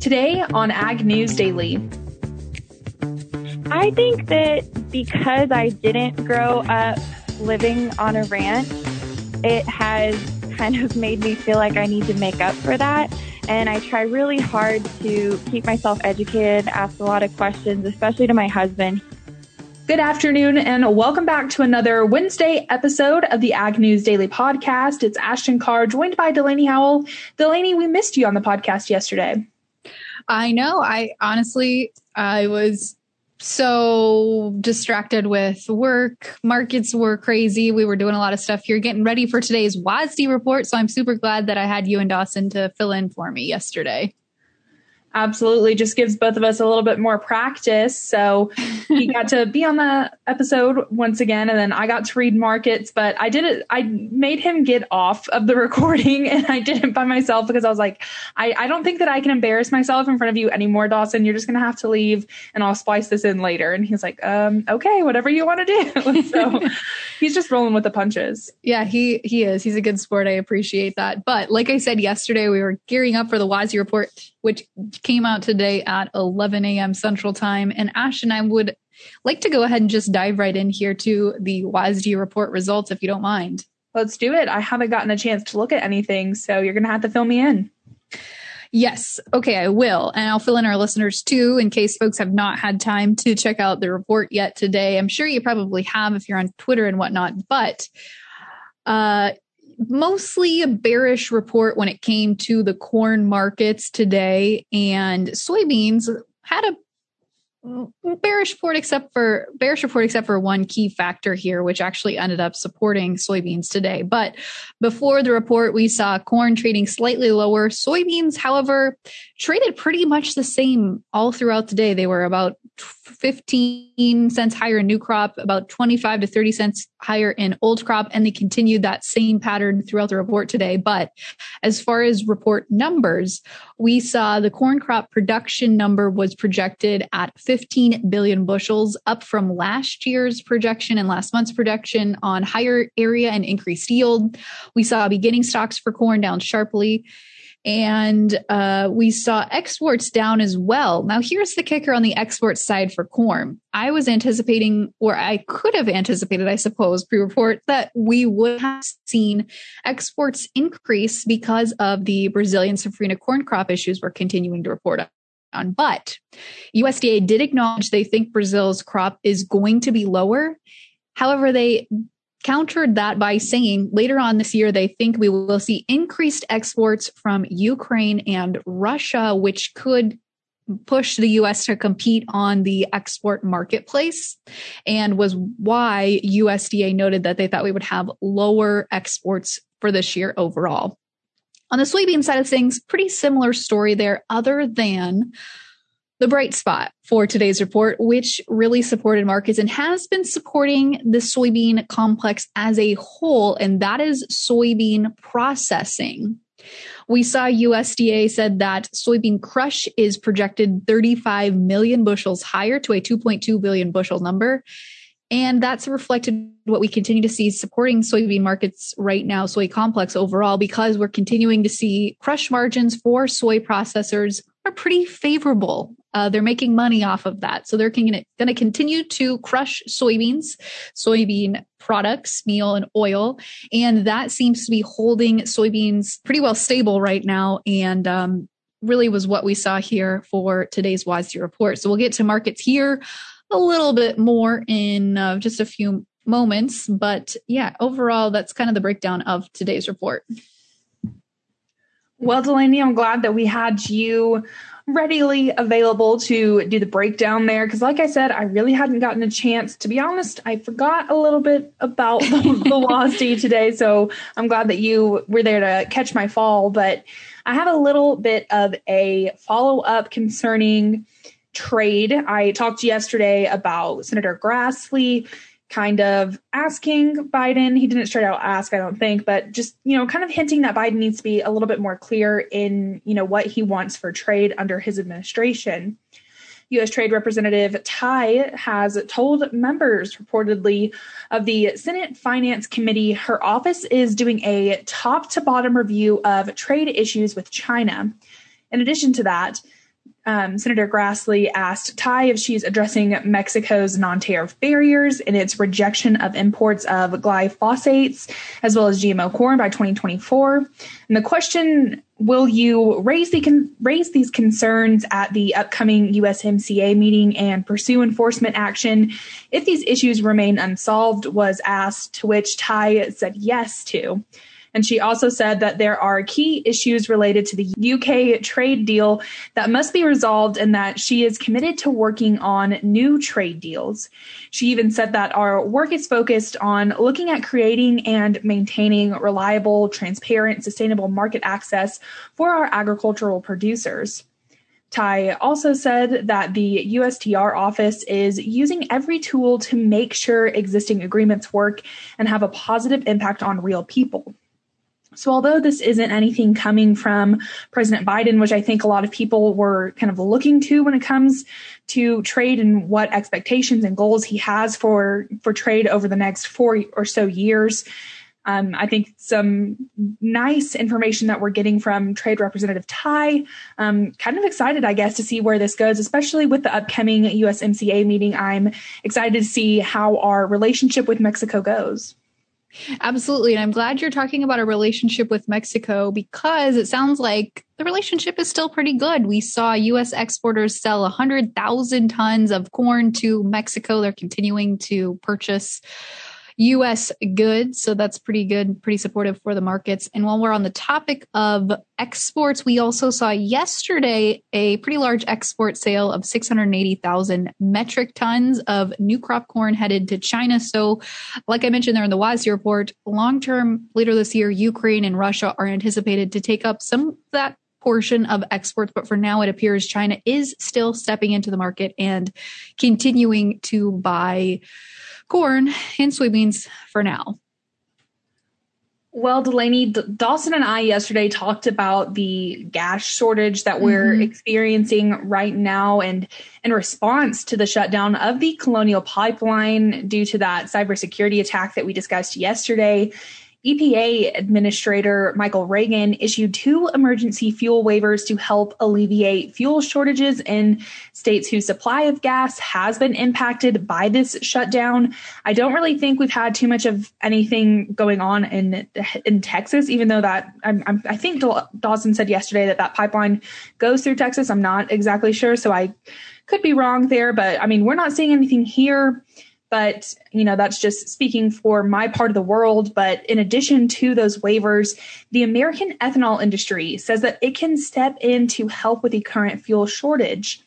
Today on Ag News Daily. I think that because I didn't grow up living on a ranch, it has kind of made me feel like I need to make up for that. And I try really hard to keep myself educated, ask a lot of questions, especially to my husband. Good afternoon, and welcome back to another Wednesday episode of the Ag News Daily Podcast. It's Ashton Carr, joined by Delaney Howell. Delaney, we missed you on the podcast yesterday. I know. I honestly, I was so distracted with work. Markets were crazy. We were doing a lot of stuff here, getting ready for today's WASDE report. So I'm super glad that I had you and Dawson to fill in for me yesterday. Absolutely. Just gives both of us a little bit more practice. So he got to be on the episode once again. And then I got to read markets, but I did it. I made him get off of the recording and I did it by myself because I was like, I, I don't think that I can embarrass myself in front of you anymore, Dawson. You're just going to have to leave and I'll splice this in later. And he's like, um, okay, whatever you want to do. so he's just rolling with the punches. Yeah, he, he is. He's a good sport. I appreciate that. But like I said yesterday, we were gearing up for the WASDE report which came out today at 11 a.m. Central Time. And Ash and I would like to go ahead and just dive right in here to the WASDE report results, if you don't mind. Let's do it. I haven't gotten a chance to look at anything, so you're going to have to fill me in. Yes. Okay, I will. And I'll fill in our listeners too, in case folks have not had time to check out the report yet today. I'm sure you probably have if you're on Twitter and whatnot, but uh, mostly a bearish report when it came to the corn markets today and soybeans had a bearish report except for bearish report except for one key factor here which actually ended up supporting soybeans today. But before the report we saw corn trading slightly lower. Soybeans however traded pretty much the same all throughout the day. They were about 15 cents higher in new crop, about 25 to 30 cents higher in old crop, and they continued that same pattern throughout the report today. But as far as report numbers, we saw the corn crop production number was projected at 15 billion bushels, up from last year's projection and last month's projection on higher area and increased yield. We saw beginning stocks for corn down sharply and uh, we saw exports down as well. Now, here's the kicker on the export side for corn. I was anticipating, or I could have anticipated, I suppose, pre report that we would have seen exports increase because of the Brazilian safrinha corn crop issues we're continuing to report on. But USDA did acknowledge they think Brazil's crop is going to be lower. However, they countered that by saying later on this year, they think we will see increased exports from Ukraine and Russia, which could push the US to compete on the export marketplace and was why USDA noted that they thought we would have lower exports for this year overall. On the soybean side of things, pretty similar story there, other than the bright spot for today's report, which really supported markets and has been supporting the soybean complex as a whole, and that is soybean processing. We saw USDA said that soybean crush is projected 35 million bushels higher to a 2.2 billion bushel number. And that's reflected what we continue to see supporting soybean markets right now, soy complex overall, because we're continuing to see crush margins for soy processors are pretty favorable uh, they're making money off of that. So they're going to continue to crush soybeans, soybean products, meal and oil. And that seems to be holding soybeans pretty well stable right now. And, um, really was what we saw here for today's WASDE report. So we'll get to markets here a little bit more in uh, just a few moments. But yeah, overall, that's kind of the breakdown of today's report. Well, Delaney, I'm glad that we had you readily available to do the breakdown there. Because like i said i really hadn't gotten a chance. To be honest i forgot a little bit about the, the WASDE today so i'm glad that you were there to catch my fall. But i have a little bit of a follow-up concerning trade. I talked yesterday about senator grassley kind of asking Biden. He didn't straight out ask, I don't think, but just, you know, kind of hinting that Biden needs to be a little bit more clear in, you know, what he wants for trade under his administration. U.S. Trade Representative Tai has told members reportedly of the Senate Finance Committee her office is doing a top to bottom review of trade issues with China. In addition to that, um, Senator Grassley asked Tai if she's addressing Mexico's non tariff barriers and its rejection of imports of glyphosates as well as GMO corn by 2024. And the question will you raise, the con- raise these concerns at the upcoming USMCA meeting and pursue enforcement action if these issues remain unsolved? was asked, to which Tai said yes to. And she also said that there are key issues related to the UK trade deal that must be resolved and that she is committed to working on new trade deals. She even said that our work is focused on looking at creating and maintaining reliable, transparent, sustainable market access for our agricultural producers. Tai also said that the USTR office is using every tool to make sure existing agreements work and have a positive impact on real people. So, although this isn't anything coming from President Biden, which I think a lot of people were kind of looking to when it comes to trade and what expectations and goals he has for for trade over the next four or so years, um, I think some nice information that we're getting from Trade Representative Tai. Um, kind of excited, I guess, to see where this goes, especially with the upcoming USMCA meeting. I'm excited to see how our relationship with Mexico goes. Absolutely. And I'm glad you're talking about a relationship with Mexico because it sounds like the relationship is still pretty good. We saw US exporters sell 100,000 tons of corn to Mexico. They're continuing to purchase US goods. So that's pretty good, pretty supportive for the markets. And while we're on the topic of exports, we also saw yesterday a pretty large export sale of 680,000 metric tons of new crop corn headed to China. So, like I mentioned there in the WASDE report, long term later this year, Ukraine and Russia are anticipated to take up some of that portion of exports, but for now it appears China is still stepping into the market and continuing to buy corn and soybeans for now. Well, Delaney, D- Dawson and I yesterday talked about the gas shortage that we're mm-hmm. experiencing right now and in response to the shutdown of the Colonial Pipeline due to that cybersecurity attack that we discussed yesterday. EPA Administrator Michael Regan issued two emergency fuel waivers to help alleviate fuel shortages in states whose supply of gas has been impacted by this shutdown. I don't really think we've had too much of anything going on in in Texas, even though that I'm, I'm, i think Dawson said yesterday that that pipeline goes through Texas. I'm not exactly sure, so I could be wrong there. But I mean, we're not seeing anything here but you know that's just speaking for my part of the world. But in addition to those waivers the american ethanol industry says that it can step in to help with the current fuel shortage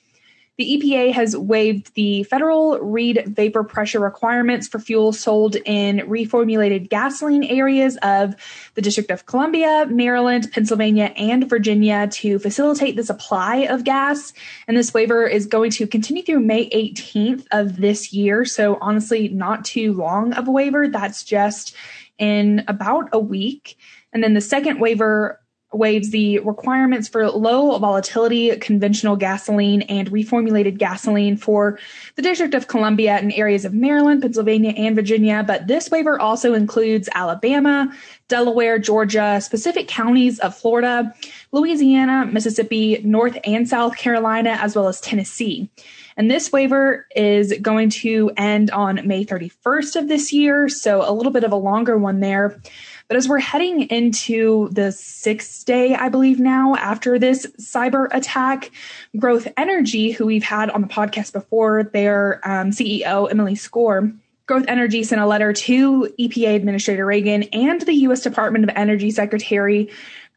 the EPA has waived the federal Reid vapor pressure requirements for fuel sold in reformulated gasoline areas of the District of Columbia, Maryland, Pennsylvania, and Virginia to facilitate the supply of gas. And this waiver is going to continue through May 18th of this year. So, honestly, not too long of a waiver. That's just in about a week. And then the second waiver waives the requirements for low volatility conventional gasoline and reformulated gasoline for the District of Columbia and areas of Maryland, Pennsylvania, and Virginia. But this waiver also includes Alabama, Delaware, Georgia, specific counties of Florida, Louisiana, Mississippi, North and South Carolina, as well as Tennessee. And this waiver is going to end on May 31st of this year. So a little bit of a longer one there. But as we're heading into the sixth day, I believe now, after this cyber attack, Growth Energy, who we've had on the podcast before, their um, CEO, Emily Skor, Growth Energy sent a letter to EPA Administrator Regan and the U.S. Department of Energy Secretary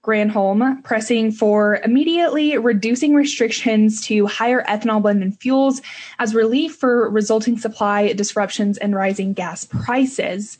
Granholm pressing for immediately reducing restrictions to higher ethanol blended fuels as relief for resulting supply disruptions and rising gas prices.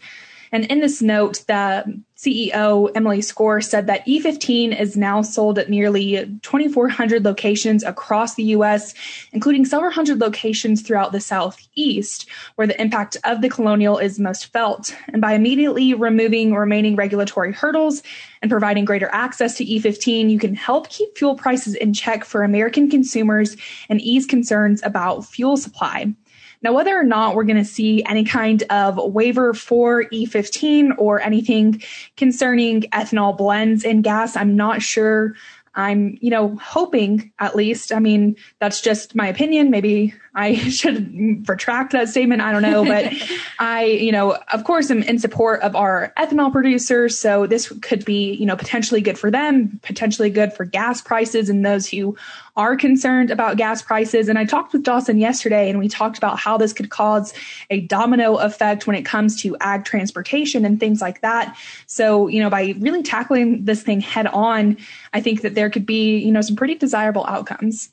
And in this note, the CEO Emily Skor said that E15 is now sold at nearly 2,400 locations across the U.S., including several hundred locations throughout the Southeast, where the impact of the colonial is most felt. And by immediately removing remaining regulatory hurdles and providing greater access to E15, you can help keep fuel prices in check for American consumers and ease concerns about fuel supply. Now, whether or not we're going to see any kind of waiver for E15 or anything concerning ethanol blends in gas, I'm not sure. I'm, you know, hoping at least, I mean, that's just my opinion. Maybe I should retract that statement. I don't know, but I, you know, of course, I'm in support of our ethanol producers. So this could be, you know, potentially good for them, potentially good for gas prices and those who are concerned about gas prices. And I talked with Dawson yesterday and we talked about how this could cause a domino effect when it comes to ag transportation and things like that. So, you know, by really tackling this thing head on, I think that there could be, you know, some pretty desirable outcomes.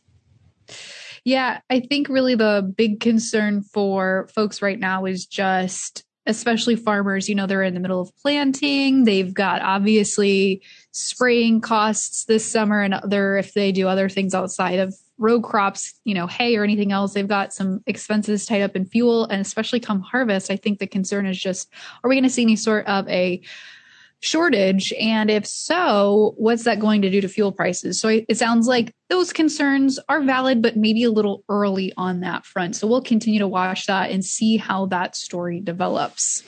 Yeah, I think really the big concern for folks right now is just especially farmers, you know, they're in the middle of planting. They've got obviously spraying costs this summer and other, if they do other things outside of row crops, you know, hay or anything else, they've got some expenses tied up in fuel. And especially come harvest, I think the concern is just, are we going to see any sort of a shortage? And if so, what's that going to do to fuel prices? So it sounds like those concerns are valid, but maybe a little early on that front. So we'll continue to watch that and see how that story develops.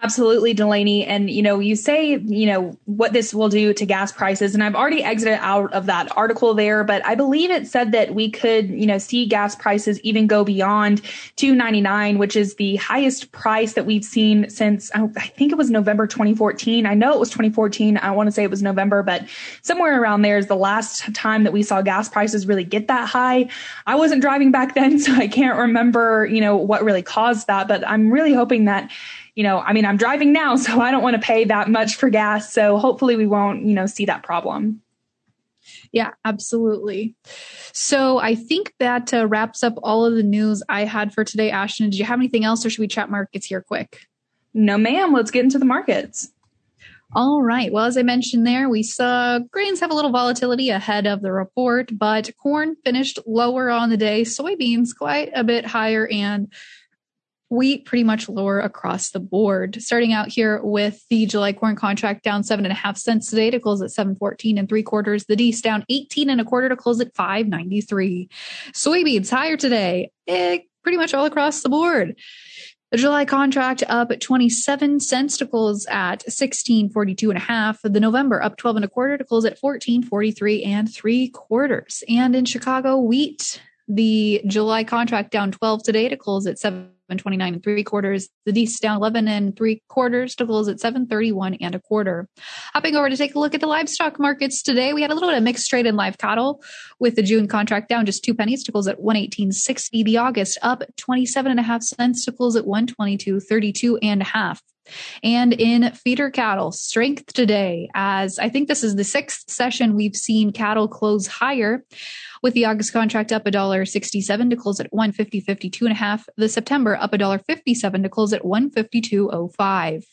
Absolutely, Delaney. And, you know, you say, you know, what this will do to gas prices. And I've already exited out of that article there, but I believe it said that we could, you know, see gas prices even go beyond 299, which is the highest price that we've seen since, oh, I think it was November 2014. I know it was 2014. I want to say it was November, but somewhere around there is the last time that we saw gas prices really get that high. I wasn't driving back then, so I can't remember, you know, what really caused that, but I'm really hoping that you know, I mean, I'm driving now, so I don't want to pay that much for gas. So hopefully we won't, you know, see that problem. Yeah, absolutely. So I think that uh, wraps up all of the news I had for today. Ashton, did you have anything else or should we chat markets here quick? No, ma'am. Let's get into the markets. All right. Well, as I mentioned there, we saw grains have a little volatility ahead of the report, but corn finished lower on the day, soybeans quite a bit higher, and wheat pretty much lower across the board. Starting out here with the July corn contract down seven and a half cents today to close at 714 and three quarters. The D's down 18 and a quarter to close at 593. Soybeans higher today, eh, pretty much all across the board. The July contract up 27 cents to close at 1642 and a half. The November up 12 and a quarter to close at 1443 and three quarters. And in Chicago, wheat, the July contract down 12 today to close at 7 729 and three quarters. The D's down 11 and three quarters to close at 731 and a quarter. Hopping over to take a look at the livestock markets today, we had a little bit of mixed trade in live cattle with the June contract down just two pennies to close at 118.60. The August up 27 and a half cents to close at 122.32 and a half. And in feeder cattle, strength today, as I think this is the sixth session we've seen cattle close higher with the August contract up $1.67 to close at 150.52 and a half. The September up $1.57 to close at 152.05.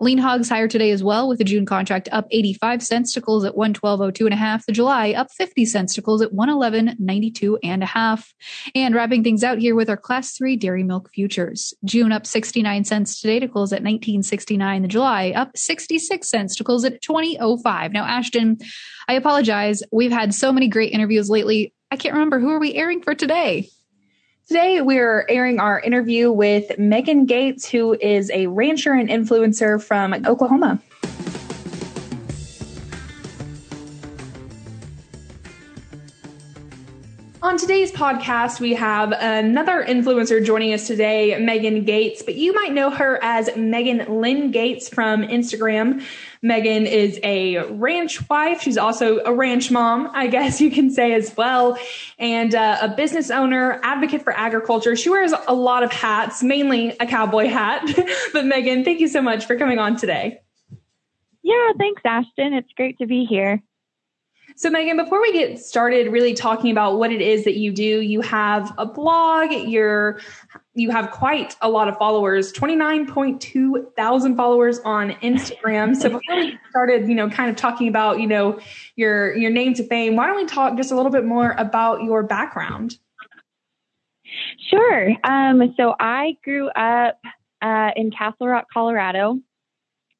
Lean hogs higher today as well, with the June contract up 85 cents to close at 112.02 and a half. The July up 50 cents to close at 111.92 and a half. And wrapping things out here with our class three dairy milk futures. June up 69 cents today to close at 19.69. The July up 66 cents to close at 20.05. Now, Ashton, I apologize. We've had so many great interviews lately. I can't remember who are we airing for today. Today, we're airing our interview with Megan Gates, who is a rancher and influencer from Oklahoma. On today's podcast, we have another influencer joining us today, Megan Gates, but you might know her as Megan Lynn Gates from Instagram. Megan is a ranch wife. She's also a ranch mom, I guess you can say as well, and uh, a business owner, advocate for agriculture. She wears a lot of hats, mainly a cowboy hat. but Megan, thank you so much for coming on today. Yeah, thanks, Ashton. It's great to be here. So, Megan, before we get started really talking about what it is that you do, you have a blog, you're you have quite a lot of followers 29.2 thousand followers on instagram. So before we started you know kind of talking about you know your your name to fame why don't we talk just a little bit more about your background? Sure. Um, so i grew up uh, in castle rock colorado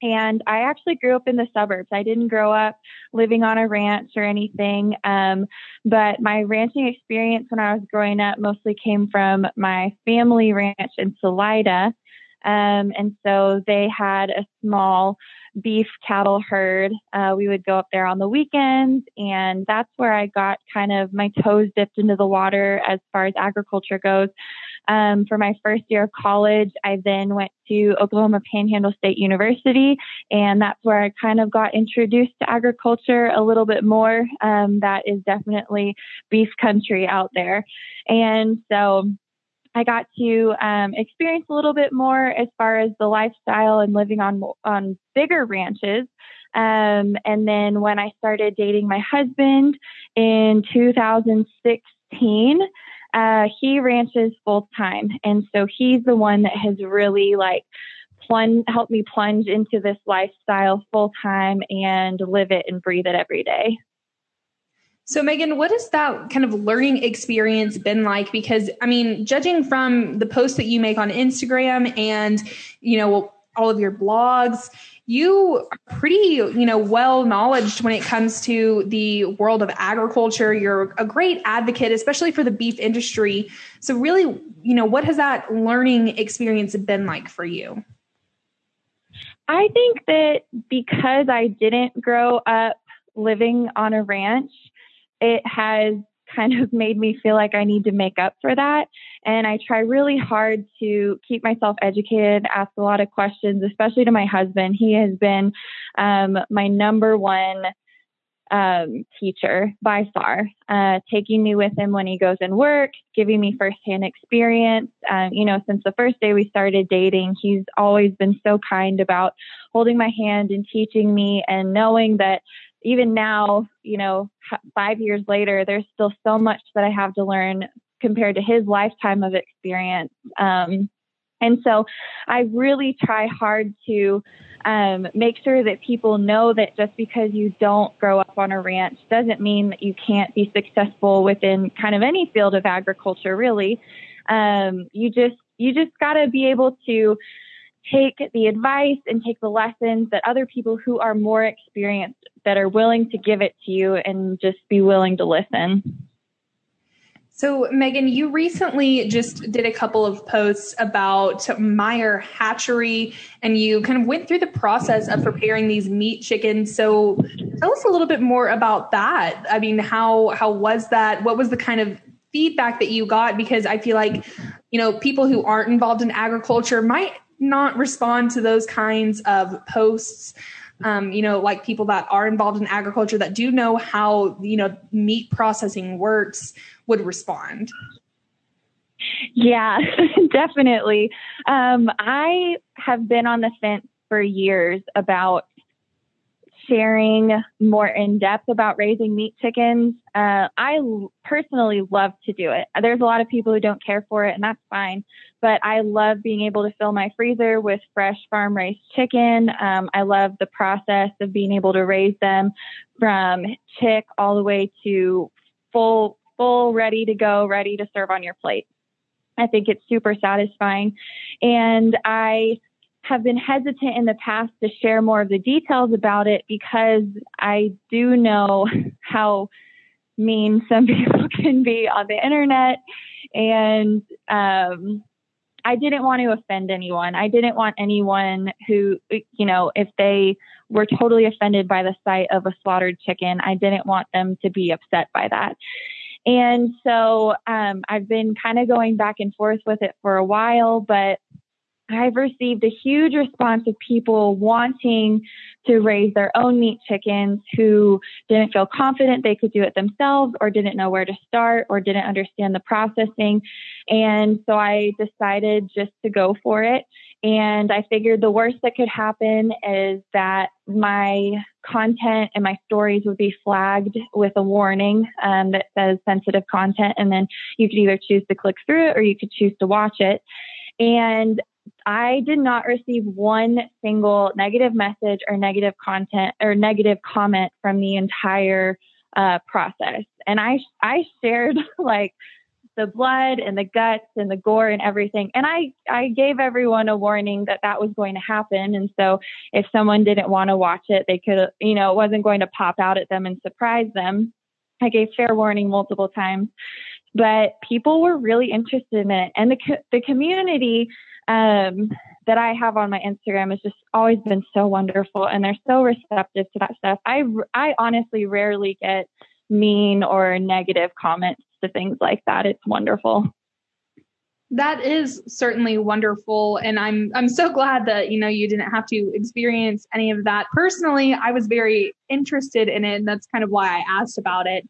and I actually grew up in the suburbs. I didn't grow up living on a ranch or anything. Um, but my ranching experience when I was growing up mostly came from my family ranch in Salida. Um, and so they had a small beef cattle herd. Uh, we would go up there on the weekends, and that's where I got kind of my toes dipped into the water as far as agriculture goes. Um, for my first year of college, I then went to Oklahoma Panhandle State University, and that's where I kind of got introduced to agriculture a little bit more. Um, that is definitely beef country out there. And so I got to um, experience a little bit more as far as the lifestyle and living on on bigger ranches. Um, and then when I started dating my husband in 2016, uh, he ranches full time, and so he's the one that has really like plunge helped me plunge into this lifestyle full time and live it and breathe it every day. So, Megan, what has that kind of learning experience been like? Because, I mean, judging from the posts that you make on Instagram and, you know, all of your blogs, you are pretty, you know, well knowledged when it comes to the world of agriculture. You're a great advocate, especially for the beef industry. So, really, you know, what has that learning experience been like for you? I think that because I didn't grow up living on a ranch, it has kind of made me feel like I need to make up for that. And I try really hard to keep myself educated, ask a lot of questions, especially to my husband. He has been um, my number one um, teacher by far, uh, taking me with him when he goes and work, giving me firsthand experience. Um, you know, since the first day we started dating, he's always been so kind about holding my hand and teaching me and knowing that even now, you know, five years later, there's still so much that I have to learn compared to his lifetime of experience. Um, and so I really try hard to um, make sure that people know that just because you don't grow up on a ranch doesn't mean that you can't be successful within kind of any field of agriculture, really. Um, you just, you just got to be able to take the advice and take the lessons that other people who are more experienced that are willing to give it to you and just be willing to listen. So, Megan, you recently just did a couple of posts about Meyer Hatchery, and you kind of went through the process of preparing these meat chickens. So, tell us a little bit more about that. I mean, how how was that? What was the kind of feedback that you got? Because I feel like, you know, people who aren't involved in agriculture might not respond to those kinds of posts. Um, you know, like people that are involved in agriculture that do know how, you know, meat processing works would respond. Yeah, definitely. Um, I have been on the fence for years about sharing more in depth about raising meat chickens. Uh, I personally love to do it. There's a lot of people who don't care for it, and that's fine. But I love being able to fill my freezer with fresh farm raised chicken. Um, I love the process of being able to raise them from chick all the way to full, full, ready to go, ready to serve on your plate. I think it's super satisfying. And I have been hesitant in the past to share more of the details about it because I do know how mean some people can be on the internet. And um, I didn't want to offend anyone. I didn't want anyone who, you know, if they were totally offended by the sight of a slaughtered chicken, I didn't want them to be upset by that. And so um, I've been kind of going back and forth with it for a while, but I've received a huge response of people wanting to raise their own meat chickens who didn't feel confident they could do it themselves or didn't know where to start or didn't understand the processing. And so I decided just to go for it. And I figured the worst that could happen is that my content and my stories would be flagged with a warning um, that says sensitive content. And then you could either choose to click through it or you could choose to watch it. And I did not receive one single negative message or negative content or negative comment from the entire uh, process. And I I shared like the blood and the guts and the gore and everything. And I I gave everyone a warning that that was going to happen. And so if someone didn't want to watch it, they could you know it wasn't going to pop out at them and surprise them. I gave fair warning multiple times, but people were really interested in it, and the the community um, that I have on my Instagram has just always been so wonderful and they're so receptive to that stuff. I, I honestly rarely get mean or negative comments to things like that. It's wonderful. That is certainly wonderful and I'm I'm so glad that you know you didn't have to experience any of that. Personally, I was very interested in it and that's kind of why I asked about it.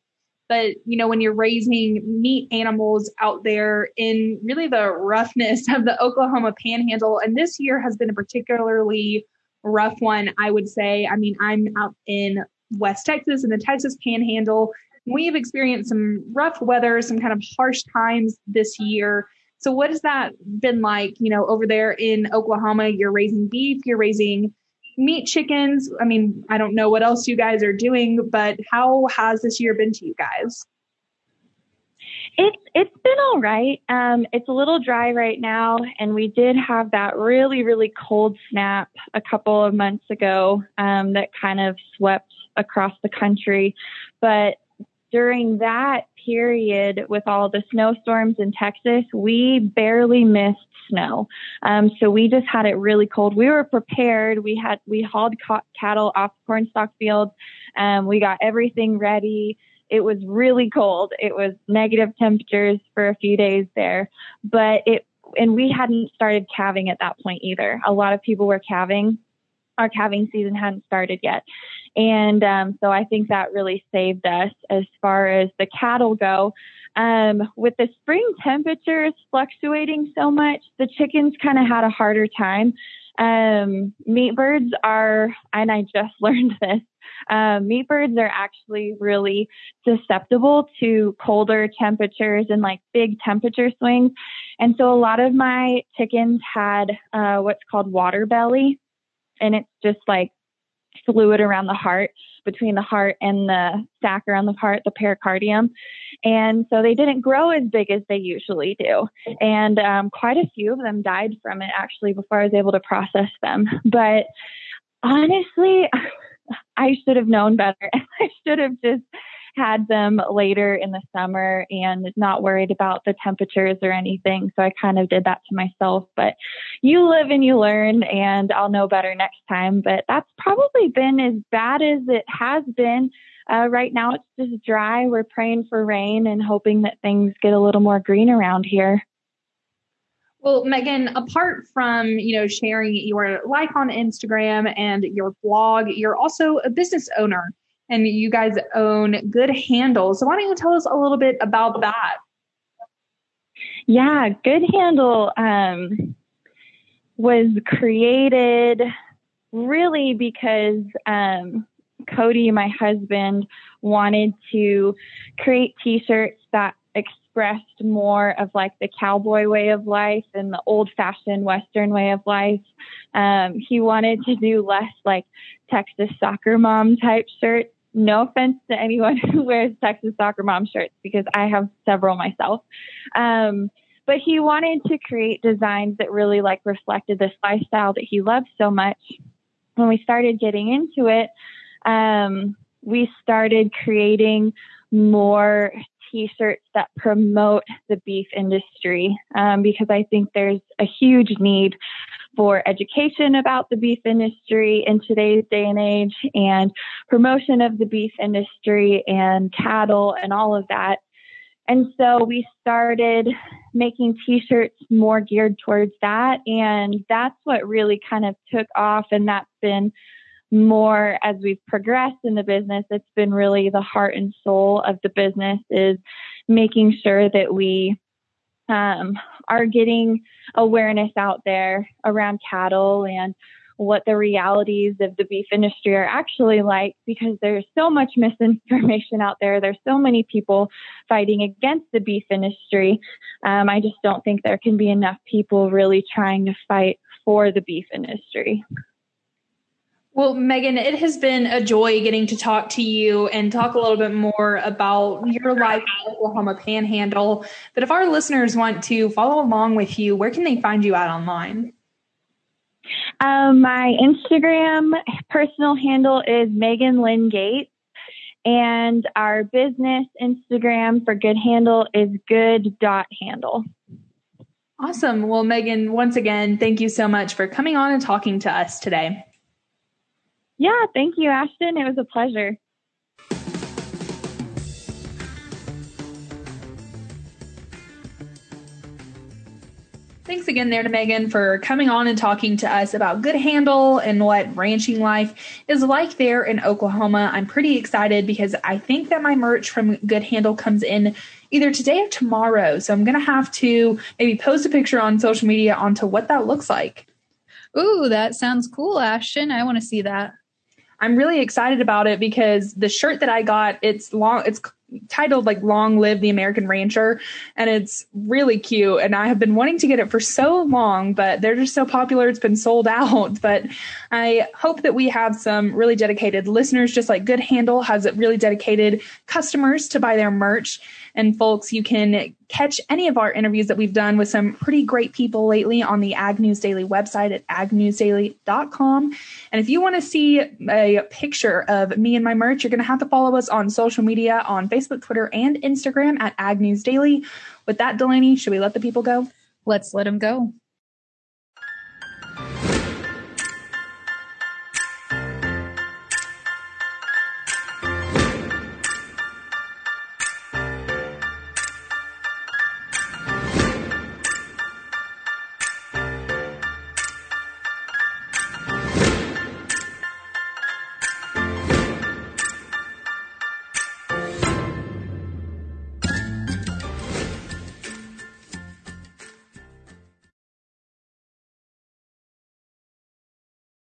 But you know when you're raising meat animals out there in really the roughness of the Oklahoma panhandle and this year has been a particularly rough one, I would say. I mean, I'm out in West Texas in the Texas panhandle. We've experienced some rough weather, some kind of harsh times this year so what has that been like, you know, over there in Oklahoma? You're raising beef, you're raising meat chickens. I mean, I don't know what else you guys are doing, but how has this year been to you guys? It's it's been all right. Um, it's a little dry right now, and we did have that really really cold snap a couple of months ago um, that kind of swept across the country. But during that period with all the snowstorms in Texas, we barely missed snow. Um, so we just had it really cold. We were prepared. We had we hauled ca- cattle off corn cornstalk fields. Um, we got everything ready. It was really cold. It was negative temperatures for a few days there, but it and we hadn't started calving at that point either. A lot of people were calving. Our calving season hadn't started yet. And um, so I think that really saved us as far as the cattle go. Um, with the spring temperatures fluctuating so much, the chickens kind of had a harder time. Um, meat birds are, and I just learned this, um, meat birds are actually really susceptible to colder temperatures and like big temperature swings. And so a lot of my chickens had uh, what's called water belly. And it's just like fluid around the heart, between the heart and the sac around the heart, the pericardium. And so they didn't grow as big as they usually do. And um, quite a few of them died from it actually before I was able to process them. But honestly, I should have known better. I should have just had them later in the summer and not worried about the temperatures or anything. So I kind of did that to myself. But you live and you learn, and I'll know better next time. But that's probably been as bad as it has been. Uh, right now, it's just dry. We're praying for rain and hoping that things get a little more green around here. Well, Megan, apart from, you know, sharing your life on Instagram and your blog, you're also a business owner and you guys own Good Handle. So why don't you tell us a little bit about that? Yeah, Good Handle um, was created really because um, Cody, my husband, wanted to create T-shirts that expressed more of like the cowboy way of life and the old-fashioned Western way of life. Um, he wanted to do less like Texas soccer mom type shirts no offense to anyone who wears Texas soccer mom shirts because I have several myself. Um, but he wanted to create designs that really like reflected this lifestyle that he loves so much. When we started getting into it, um, we started creating more t-shirts that promote the beef industry um, because I think there's a huge need for education about the beef industry in today's day and age and promotion of the beef industry and cattle and all of that. And so we started making t-shirts more geared towards that. And that's what really kind of took off. And that's been more as we've progressed in the business. It's been really the heart and soul of the business is making sure that we um, are getting awareness out there around cattle and what the realities of the beef industry are actually like because there's so much misinformation out there. There's so many people fighting against the beef industry. Um, I just don't think there can be enough people really trying to fight for the beef industry. Well, Megan, it has been a joy getting to talk to you and talk a little bit more about your life in Oklahoma Panhandle. But if our listeners want to follow along with you, where can they find you at online? Um, my Instagram personal handle is Megan Lynn Gates, and our business Instagram for Good Handle is good dot handle. Awesome. Well, Megan, once again, thank you so much for coming on and talking to us today. Yeah, thank you, Ashton. It was a pleasure. Thanks again there to Megan for coming on and talking to us about Good Handle and what ranching life is like there in Oklahoma. I'm pretty excited because I think that my merch from Good Handle comes in either today or tomorrow. So I'm going to have to maybe post a picture on social media onto what that looks like. Ooh, that sounds cool, Ashton. I want to see that. I'm really excited about it because the shirt that I got, it's long, it's titled like Long Live the American Rancher and it's really cute and I have been wanting to get it for so long but they're just so popular it's been sold out but I hope that we have some really dedicated listeners just like Good Handle has really dedicated customers to buy their merch and folks, you can catch any of our interviews that we've done with some pretty great people lately on the Ag News Daily website at agnewsdaily.com. And if you want to see a picture of me and my merch, you're going to have to follow us on social media on Facebook, Twitter, and Instagram at Ag News Daily. With that, Delaney, should we let the people go? Let's let them go.